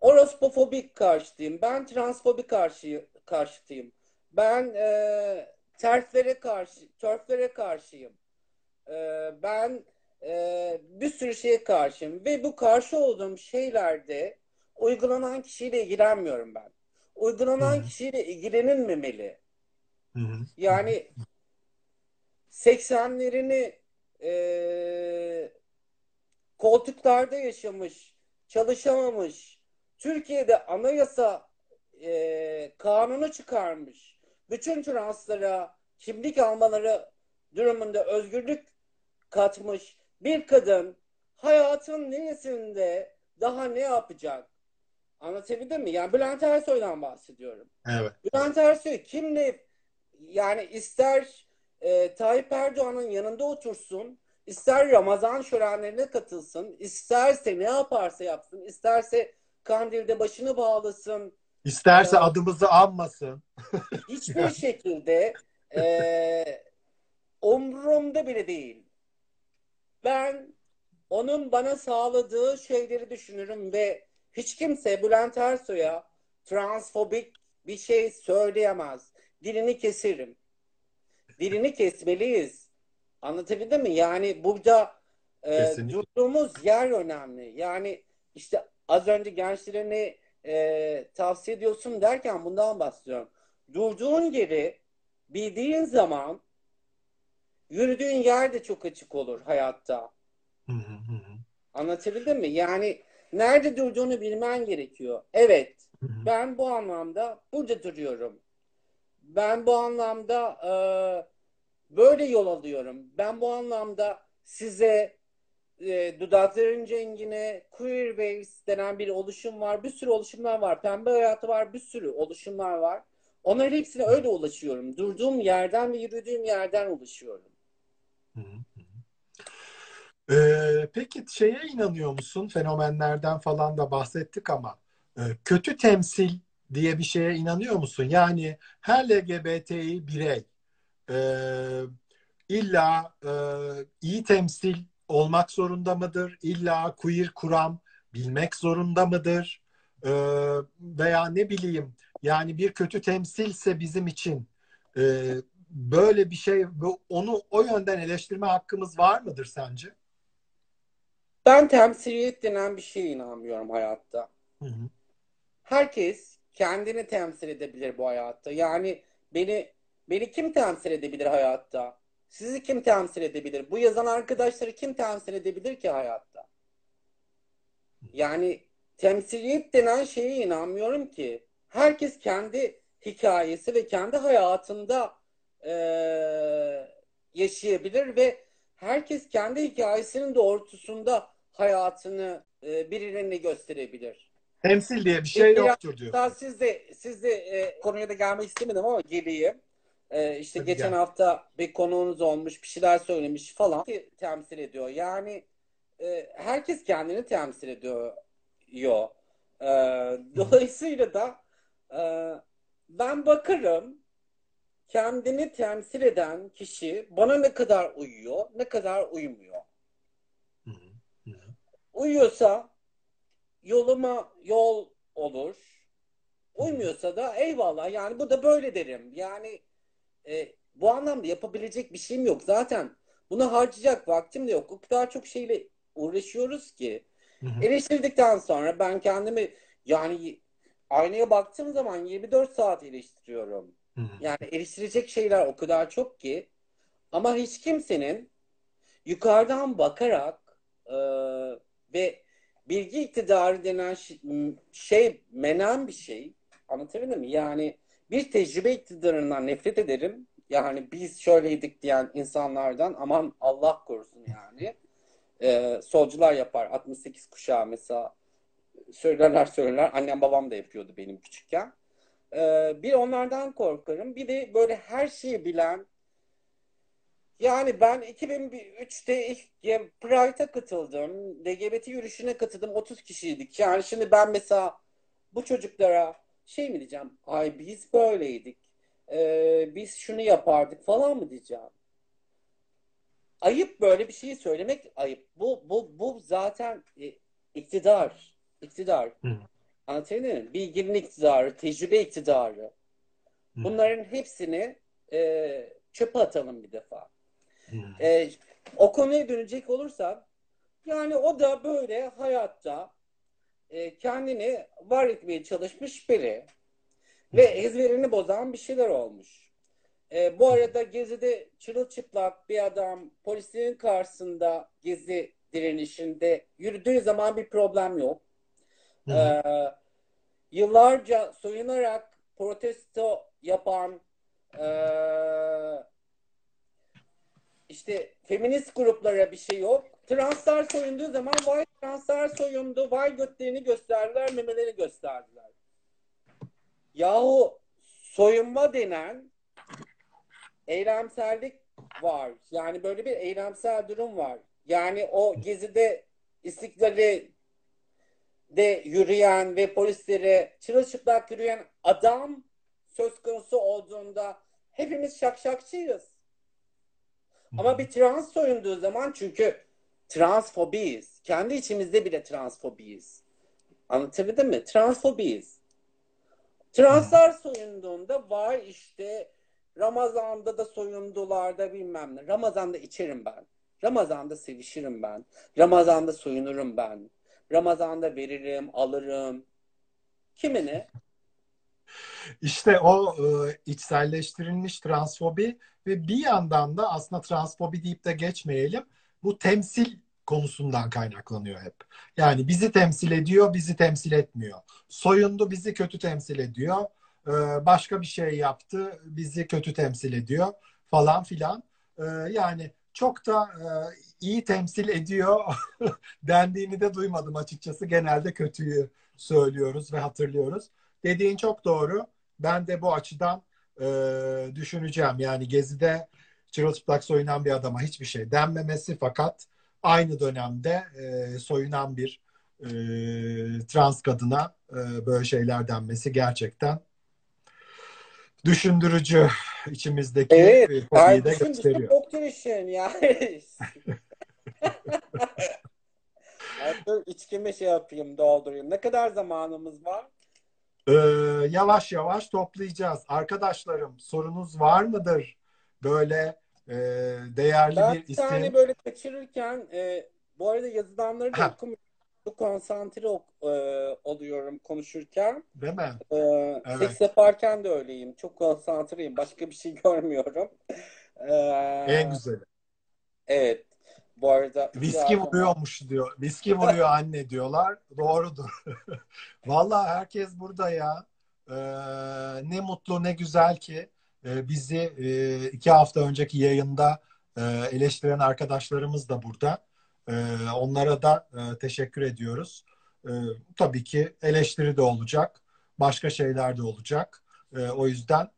orospofobik karşıtıyım. Ben transfobik karşı, karşıtıyım. Ben e, terflere karşı, törflere karşıyım. E, ben e, bir sürü şeye karşıyım. Ve bu karşı olduğum şeylerde uygulanan kişiyle ilgilenmiyorum ben. Uygulanan Hı hı. kişiyle ilgilenilmemeli. Hı hı. Yani 80'lerini e, koltuklarda yaşamış, çalışamamış, Türkiye'de anayasa e, kanunu çıkarmış, bütün translara kimlik almaları durumunda özgürlük katmış bir kadın hayatın neresinde daha ne yapacak? Anlatabildim mi? Yani Bülent Ersoy'dan bahsediyorum. Evet. Bülent Ersoy kimle yani ister e, Tayyip Erdoğan'ın yanında otursun, ister Ramazan şölenlerine katılsın, isterse ne yaparsa yapsın, isterse Kandil'de başını bağlasın, İsterse ee, adımızı anmasın. *laughs* hiçbir şekilde e, umurumda bile değil. Ben onun bana sağladığı şeyleri düşünürüm ve hiç kimse Bülent Ersoy'a transfobik bir şey söyleyemez. Dilini keserim. Dilini kesmeliyiz. Anlatabildim mi? Yani burada e, durduğumuz yer önemli. Yani işte az önce gençlerine e, tavsiye ediyorsun derken bundan bahsediyorum. Durduğun yeri bildiğin zaman yürüdüğün yer de çok açık olur hayatta. Anlatabildim mi? Yani nerede durduğunu bilmen gerekiyor. Evet, ben bu anlamda burada duruyorum. Ben bu anlamda e, böyle yol alıyorum. Ben bu anlamda size e, Dudakların Cengine, Queer Waves denen bir oluşum var. Bir sürü oluşumlar var. Pembe Hayatı var. Bir sürü oluşumlar var. Onların hepsine öyle ulaşıyorum. Durduğum yerden ve yürüdüğüm yerden ulaşıyorum. Ee, peki şeye inanıyor musun? Fenomenlerden falan da bahsettik ama e, kötü temsil diye bir şeye inanıyor musun? Yani her LGBTİ birey e, illa e, iyi temsil olmak zorunda mıdır? İlla queer kuram bilmek zorunda mıdır? E, veya ne bileyim yani bir kötü temsilse bizim için e, böyle bir şey onu o yönden eleştirme hakkımız var mıdır sence? Ben temsiliyet denen bir şeye inanmıyorum hayatta. Hı hı. Herkes kendini temsil edebilir bu hayatta. Yani beni beni kim temsil edebilir hayatta? Sizi kim temsil edebilir? Bu yazan arkadaşları kim temsil edebilir ki hayatta? Yani temsiliyet denen şeye inanmıyorum ki. Herkes kendi hikayesi ve kendi hayatında e, yaşayabilir ve herkes kendi hikayesinin doğrultusunda hayatını e, birilerine gösterebilir. Temsil diye bir şey yoktur diyor. Daha siz de siz de e, konuya da gelmek istemedim ama geleyim. E, işte Tabii geçen gel. hafta bir konuğunuz olmuş, bir şeyler söylemiş falan temsil ediyor. Yani e, herkes kendini temsil ediyor. Yo. E, dolayısıyla da e, ben bakarım kendini temsil eden kişi bana ne kadar uyuyor, ne kadar uymuyor. Uyuyorsa yoluma yol olur. Uymuyorsa da eyvallah. Yani bu da böyle derim. Yani e, bu anlamda yapabilecek bir şeyim yok. Zaten bunu harcayacak vaktim de yok. O kadar çok şeyle uğraşıyoruz ki. Hı hı. Eleştirdikten sonra ben kendimi yani aynaya baktığım zaman 24 saat eleştiriyorum. Hı hı. Yani eleştirecek şeyler o kadar çok ki ama hiç kimsenin yukarıdan bakarak e, ve bilgi iktidarı denen şey menen bir şey. Anlatabildim mi? Yani bir tecrübe iktidarından nefret ederim. Yani biz şöyleydik diyen insanlardan aman Allah korusun yani. *laughs* Ee, solcular yapar. 68 kuşağı mesela söylerler söylerler. Annem babam da yapıyordu benim küçükken. Ee, bir onlardan korkarım. Bir de böyle her şeyi bilen yani ben 2003'te ilk Pride'a katıldım. LGBT yürüyüşüne katıldım. 30 kişiydik. Yani şimdi ben mesela bu çocuklara şey mi diyeceğim? Ay biz böyleydik. Ee, biz şunu yapardık falan mı diyeceğim? Ayıp böyle bir şeyi söylemek ayıp. Bu bu bu zaten e, iktidar. İktidar. Hı. Anlatabiliyor muyum? Bilginin iktidarı, tecrübe iktidarı. Bunların hepsini e, çöpe atalım bir defa. E, o konuya dönecek olursak yani o da böyle hayatta e, kendini var etmeye çalışmış biri ve ezberini bozan bir şeyler olmuş. E, bu arada Gezi'de çırılçıplak bir adam polislerin karşısında Gezi direnişinde yürüdüğü zaman bir problem yok. E, yıllarca soyunarak protesto yapan e, işte feminist gruplara bir şey yok. Translar soyunduğu zaman vay translar soyundu, vay götlerini gösterdiler, memelerini gösterdiler. Yahu soyunma denen eylemsellik var. Yani böyle bir eylemsel durum var. Yani o gezide istiklali de yürüyen ve polislere çırılçıplak yürüyen adam söz konusu olduğunda hepimiz şakşakçıyız. Ama bir trans soyunduğu zaman çünkü transfobiyiz. Kendi içimizde bile transfobiyiz. Anlatabildim mi? Transfobiyiz. Translar soyunduğunda var işte Ramazan'da da soyundular da bilmem ne. Ramazan'da içerim ben. Ramazan'da sevişirim ben. Ramazan'da soyunurum ben. Ramazan'da veririm, alırım. Kimine? İşte o e, içselleştirilmiş transfobi ve bir yandan da aslında transfobi deyip de geçmeyelim. Bu temsil konusundan kaynaklanıyor hep. Yani bizi temsil ediyor, bizi temsil etmiyor. Soyundu bizi kötü temsil ediyor. E, başka bir şey yaptı, bizi kötü temsil ediyor falan filan. E, yani çok da e, iyi temsil ediyor *laughs* dendiğini de duymadım açıkçası. Genelde kötüyü söylüyoruz ve hatırlıyoruz. Dediğin çok doğru. Ben de bu açıdan e, düşüneceğim. Yani Gezi'de çırılçıplak soyunan bir adama hiçbir şey denmemesi fakat aynı dönemde e, soyunan bir e, trans kadına e, böyle şeyler denmesi gerçekten düşündürücü içimizdeki evet, fobiyi de gösteriyor. Çok düşün yani. Artık içkimi şey yapayım, doldurayım. Ne kadar zamanımız var? Ee, yavaş yavaş toplayacağız. Arkadaşlarım sorunuz var mıdır? Böyle e, değerli ben bir isim. tane böyle kaçırırken e, bu arada yazılanları da okumuyorum. Çok konsantre ok- e, oluyorum konuşurken. Değil mi? E, Evet. Seks yaparken de öyleyim. Çok konsantreyim. Başka bir şey *laughs* görmüyorum. E, En güzeli. Evet. Bu arada Viski vuruyormuş diyor. Viski vuruyor anne diyorlar. Doğrudur. *laughs* Vallahi herkes burada ya. Ee, ne mutlu ne güzel ki e, bizi e, iki hafta önceki yayında e, eleştiren arkadaşlarımız da burada. E, onlara da e, teşekkür ediyoruz. E, tabii ki eleştiri de olacak. Başka şeyler de olacak. E, o yüzden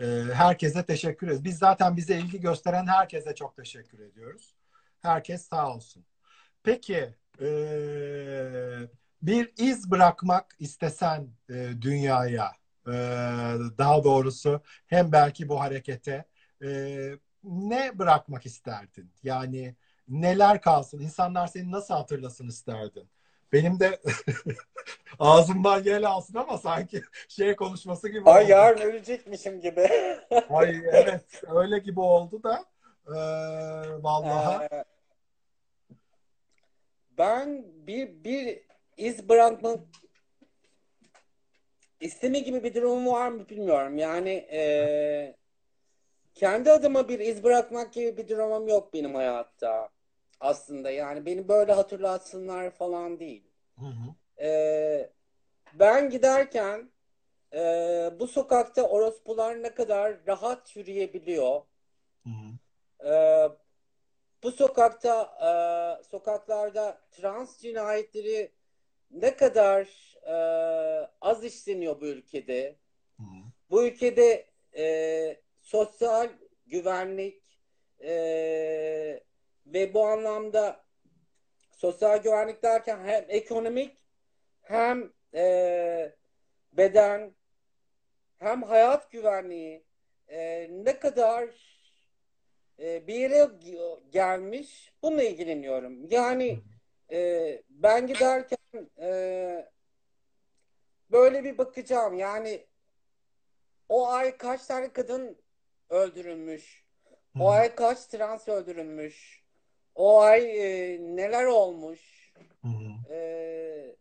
e, herkese teşekkür ederiz. Biz zaten bize ilgi gösteren herkese çok teşekkür ediyoruz. Herkes sağ olsun. Peki e, bir iz bırakmak istesen e, dünyaya e, daha doğrusu hem belki bu harekete e, ne bırakmak isterdin? Yani neler kalsın? İnsanlar seni nasıl hatırlasın isterdin? Benim de *laughs* ağzımdan yel alsın ama sanki *laughs* şey konuşması gibi Ay oldu. yarın ölecekmişim gibi. Ay evet öyle gibi oldu da e, vallahi. Ee, ben bir bir iz bırakmak isteme gibi bir durum var mı bilmiyorum. Yani e, kendi adıma bir iz bırakmak gibi bir durumum yok benim hayatta. Aslında yani beni böyle hatırlatsınlar falan değil. Hı hı. Ee, ben giderken e, bu sokakta orospular ne kadar rahat yürüyebiliyor. Hı hı. Ee, bu sokakta e, sokaklarda trans cinayetleri ne kadar e, az işleniyor bu ülkede. Hı. Bu ülkede e, sosyal güvenlik e, ve bu anlamda sosyal güvenlik derken hem ekonomik hem e, beden hem hayat güvenliği e, ne kadar e, bir yere gelmiş bununla ilgileniyorum. Yani e, ben giderken e, böyle bir bakacağım. Yani o ay kaç tane kadın öldürülmüş? O ay kaç trans öldürülmüş? O ay e, neler olmuş? E,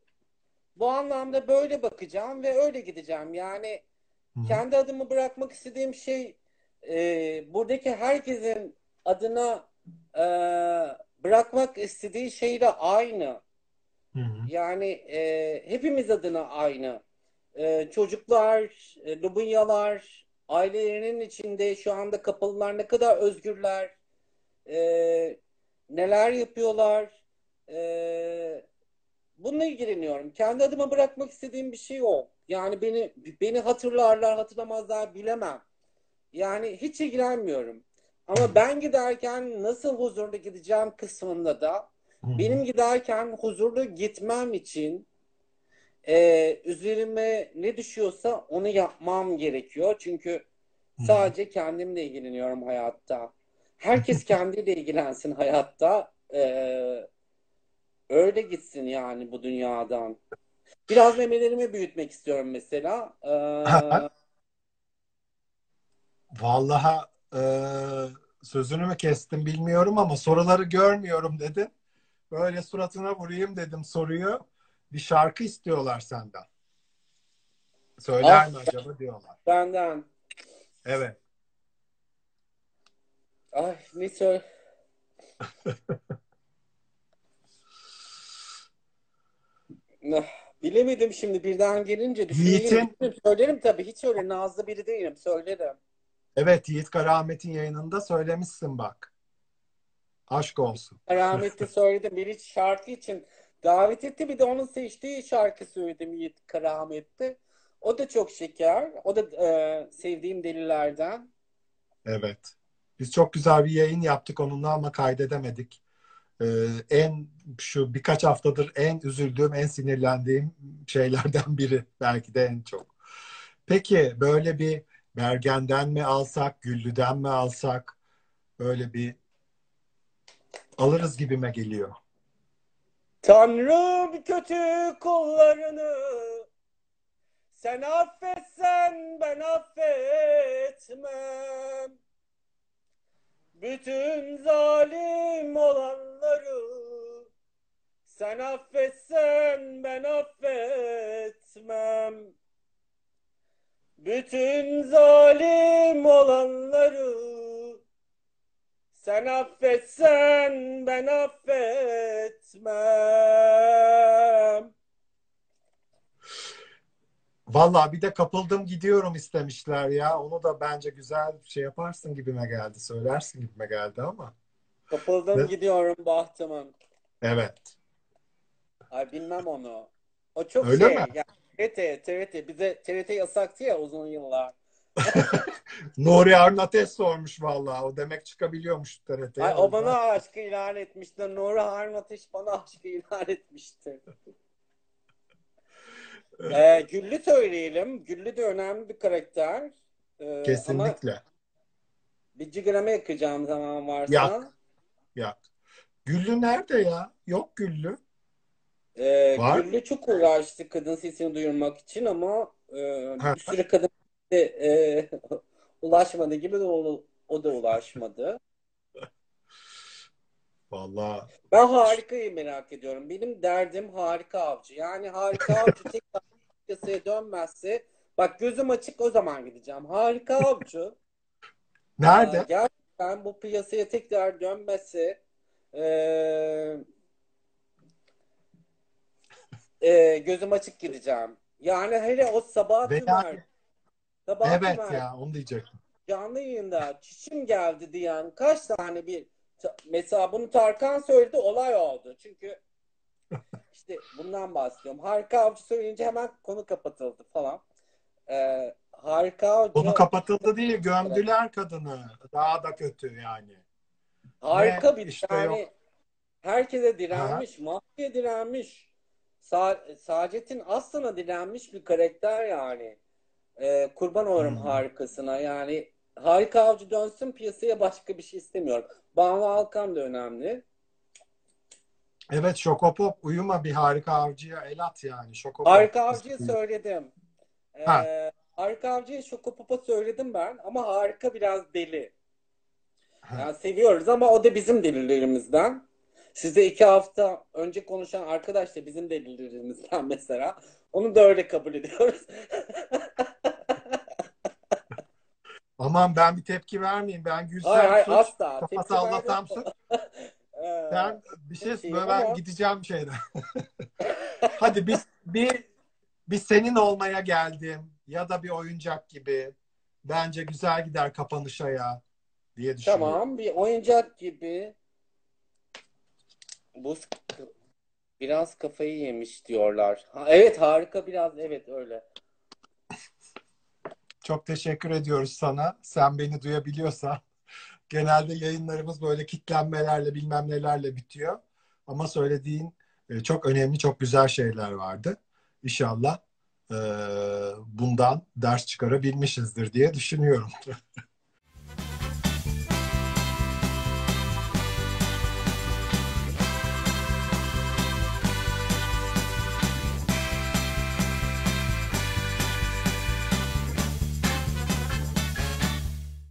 bu anlamda böyle bakacağım ve öyle gideceğim. Yani kendi adımı bırakmak istediğim şey e, buradaki herkesin adına e, bırakmak istediği şeyle aynı. Hı hı. Yani e, hepimiz adına aynı. E, çocuklar, e, Lubunyalar, ailelerinin içinde şu anda kapalılar ne kadar özgürler, e, neler yapıyorlar. E, bununla ilgileniyorum. Kendi adıma bırakmak istediğim bir şey o. Yani beni beni hatırlarlar, hatırlamazlar bilemem. Yani hiç ilgilenmiyorum. Ama ben giderken nasıl huzurlu gideceğim kısmında da benim giderken huzurlu gitmem için e, üzerime ne düşüyorsa onu yapmam gerekiyor. Çünkü sadece kendimle ilgileniyorum hayatta. Herkes *laughs* kendiyle ilgilensin hayatta. E, öyle gitsin yani bu dünyadan. Biraz memelerimi büyütmek istiyorum mesela. E, Vallahi e, sözünü mü kestim bilmiyorum ama soruları görmüyorum dedin. Böyle suratına vurayım dedim soruyu. Bir şarkı istiyorlar senden. Söyler mi acaba diyorlar. benden. Evet. Ay ne söyle. *laughs* Bilemedim şimdi birden gelince düşüneyim. Yiğit'in- Söylerim tabii. Hiç öyle nazlı biri değilim. Söylerim. Evet Yiğit Karamet'in yayınında söylemişsin bak. Aşk olsun. Rahmetli *laughs* söyledim. Bir hiç şarkı için davet etti. Bir de onun seçtiği şarkı söyledim Yiğit Karamet'te. O da çok şeker. O da e, sevdiğim delilerden. Evet. Biz çok güzel bir yayın yaptık onunla ama kaydedemedik. Ee, en şu birkaç haftadır en üzüldüğüm, en sinirlendiğim şeylerden biri. Belki de en çok. Peki böyle bir Bergen'den mi alsak, Güllü'den mi alsak? Böyle bir alırız gibime geliyor. Tanrım kötü kullarını sen affetsen ben affetmem. Bütün zalim olanları sen affetsen ben affetmem. Bütün zalim olanları sen affetsen ben affetmem. Vallahi bir de kapıldım gidiyorum istemişler ya. Onu da bence güzel şey yaparsın gibime geldi. Söylersin gibime geldi ama. Kapıldım Ne? gidiyorum bahtımın. Evet. Ay bilmem onu. O çok Öyle şey. mi? Yani TRT, TRT. Bize TRT yasaktı ya uzun yıllar. *laughs* Nuri Arnates sormuş vallahi. O demek çıkabiliyormuş TRT'ye. Ay, o bana aşkı ilan etmişti. Nuri Harun Ateş bana aşkı ilan etmişti. *laughs* Ee, Güllü söyleyelim. Güllü de önemli bir karakter. Ee, Ama Kesinlikle. bir cigarama yakacağım zaman varsa. Yak. Yak. Güllü nerede ya? Yok Güllü. Var. Güllü çok uğraştı kadın sesini duyurmak için ama e, bir sürü kadın de, e, *laughs* ulaşmadı gibi de o, o da ulaşmadı. *laughs* Vallahi Ben Harika'yı merak ediyorum. Benim derdim Harika Avcı. Yani Harika Avcı *laughs* tekrar piyasaya dönmezse bak gözüm açık o zaman gideceğim. Harika Avcı nerede? e, gerçekten bu piyasaya tekrar dönmezse e, e, gözüm açık gideceğim. Yani hele o sabah Ve Tümer sabah Evet Tümer ya onu diyecektim. canlı yayında çişim geldi diyen kaç tane bir mesela bunu Tarkan söyledi olay oldu. Çünkü *laughs* işte bundan bahsediyorum. Harika Avcı söyleyince hemen konu kapatıldı falan. Ee, Harika Avcı Konu kapatıldı değil, gömdüler kadını. Daha da kötü yani. harika Ne bir işte yani yok. herkese direnmiş, mafya direnmiş. Sa Sacettin Aslan'a direnmiş bir karakter yani. Ee, kurban olurum Hmm. harikasına. Yani harika avcı dönsün piyasaya başka bir şey istemiyorum. Banu Alkan da önemli. Evet Şokopop uyuma bir harika avcıya el at yani. Şokopop. Harika avcıya söyledim. Ee, Ha. harika avcıya Şokopop'a söyledim ben ama harika biraz deli. Ha. Yani seviyoruz ama o da bizim delilerimizden. Size iki hafta önce konuşan arkadaş da bizim delilerimizden mesela. Onu da öyle kabul ediyoruz. *laughs* Aman ben bir tepki vermeyeyim. Ben gülsem Hayır hayır suç, asla. vermem. suç. *laughs* Ee, Ben bir şey Çok iyi ben gideceğim şeyden. *laughs* Hadi biz bir bir senin olmaya geldim ya da bir oyuncak gibi. Bence güzel gider kapanışa ya diye düşünüyorum. Tamam bir oyuncak gibi bu biraz kafayı yemiş diyorlar. Ha, evet harika biraz evet öyle. Çok teşekkür ediyoruz sana. Sen beni duyabiliyorsan. *laughs* Genelde yayınlarımız böyle kitlenmelerle bilmem nelerle bitiyor. Ama söylediğin e, çok önemli, çok güzel şeyler vardı. inşallah e, bundan ders çıkarabilmişizdir diye düşünüyorum. *laughs*